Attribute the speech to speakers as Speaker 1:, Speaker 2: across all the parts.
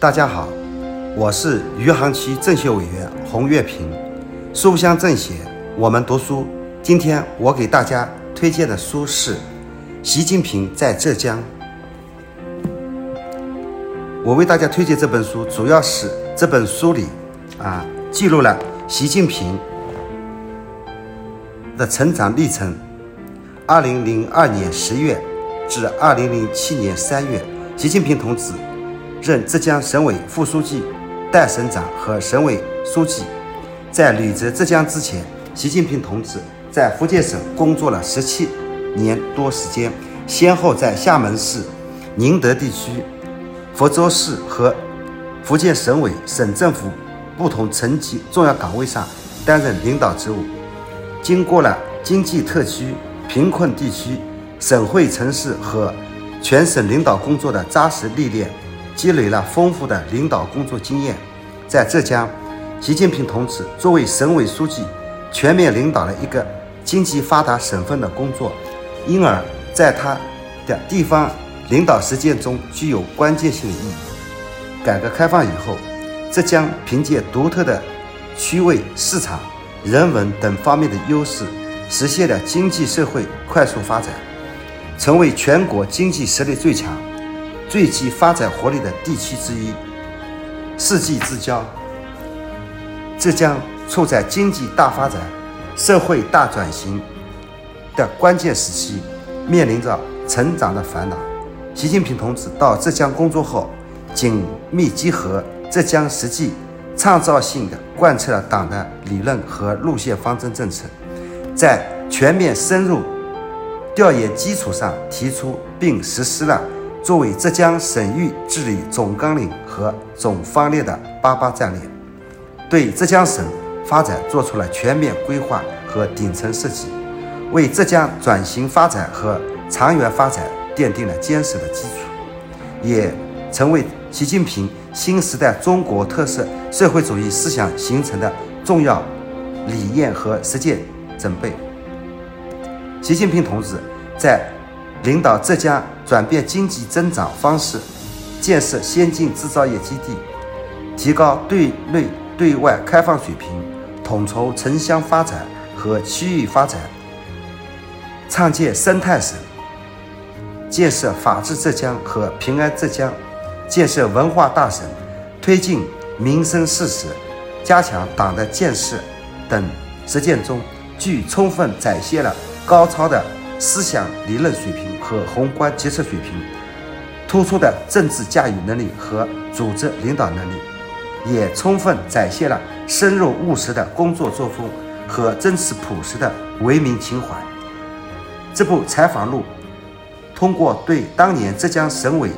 Speaker 1: 大家好，我是余杭区政协委员洪月平，书香政协，我们读书。今天我给大家推荐的书是《习近平在浙江》。我为大家推荐这本书，主要是这本书里啊记录了习近平的成长历程。二零零二年十月至二零零七年三月，习近平同志。任浙江省委副书记、代省长和省委书记。在履职浙江之前，习近平同志在福建省工作了十七年多时间，先后在厦门市、宁德地区、福州市和福建省委、省政府不同层级重要岗位上担任领导职务。经过了经济特区、贫困地区、省会城市和全省领导工作的扎实历练。积累了丰富的领导工作经验，在浙江，习近平同志作为省委书记，全面领导了一个经济发达省份的工作，因而在他的地方领导实践中具有关键性的意义。改革开放以后，浙江凭借独特的区位、市场、人文等方面的优势，实现了经济社会快速发展，成为全国经济实力最强。最具发展活力的地区之一，世纪之交。浙江处在经济大发展、社会大转型的关键时期，面临着成长的烦恼。习近平同志到浙江工作后，紧密结合浙江实际，创造性的贯彻了党的理论和路线方针政策，在全面深入调研基础上，提出并实施了。作为浙江省域治理总纲领和总方略的“八八”战略，对浙江省发展做出了全面规划和顶层设计，为浙江转型发展和长远发展奠定了坚实的基础，也成为习近平新时代中国特色社会主义思想形成的重要理念和实践准备。习近平同志在。领导浙江转变经济增长方式，建设先进制造业基地，提高对内对外开放水平，统筹城乡发展和区域发展，创建生态省，建设法治浙江和平安浙江，建设文化大省，推进民生事实，加强党的建设等实践中，具充分展现了高超的。思想理论水平和宏观决策水平，突出的政治驾驭能力和组织领导能力，也充分展现了深入务实的工作作风和真实朴实的为民情怀。这部采访录通过对当年浙江省委、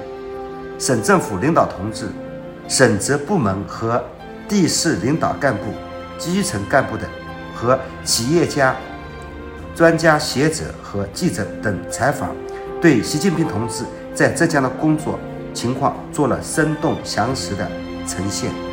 Speaker 1: 省政府领导同志、省直部门和地市领导干部、基层干部等和企业家。专家学者和记者等采访，对习近平同志在浙江的工作情况做了生动详实的呈现。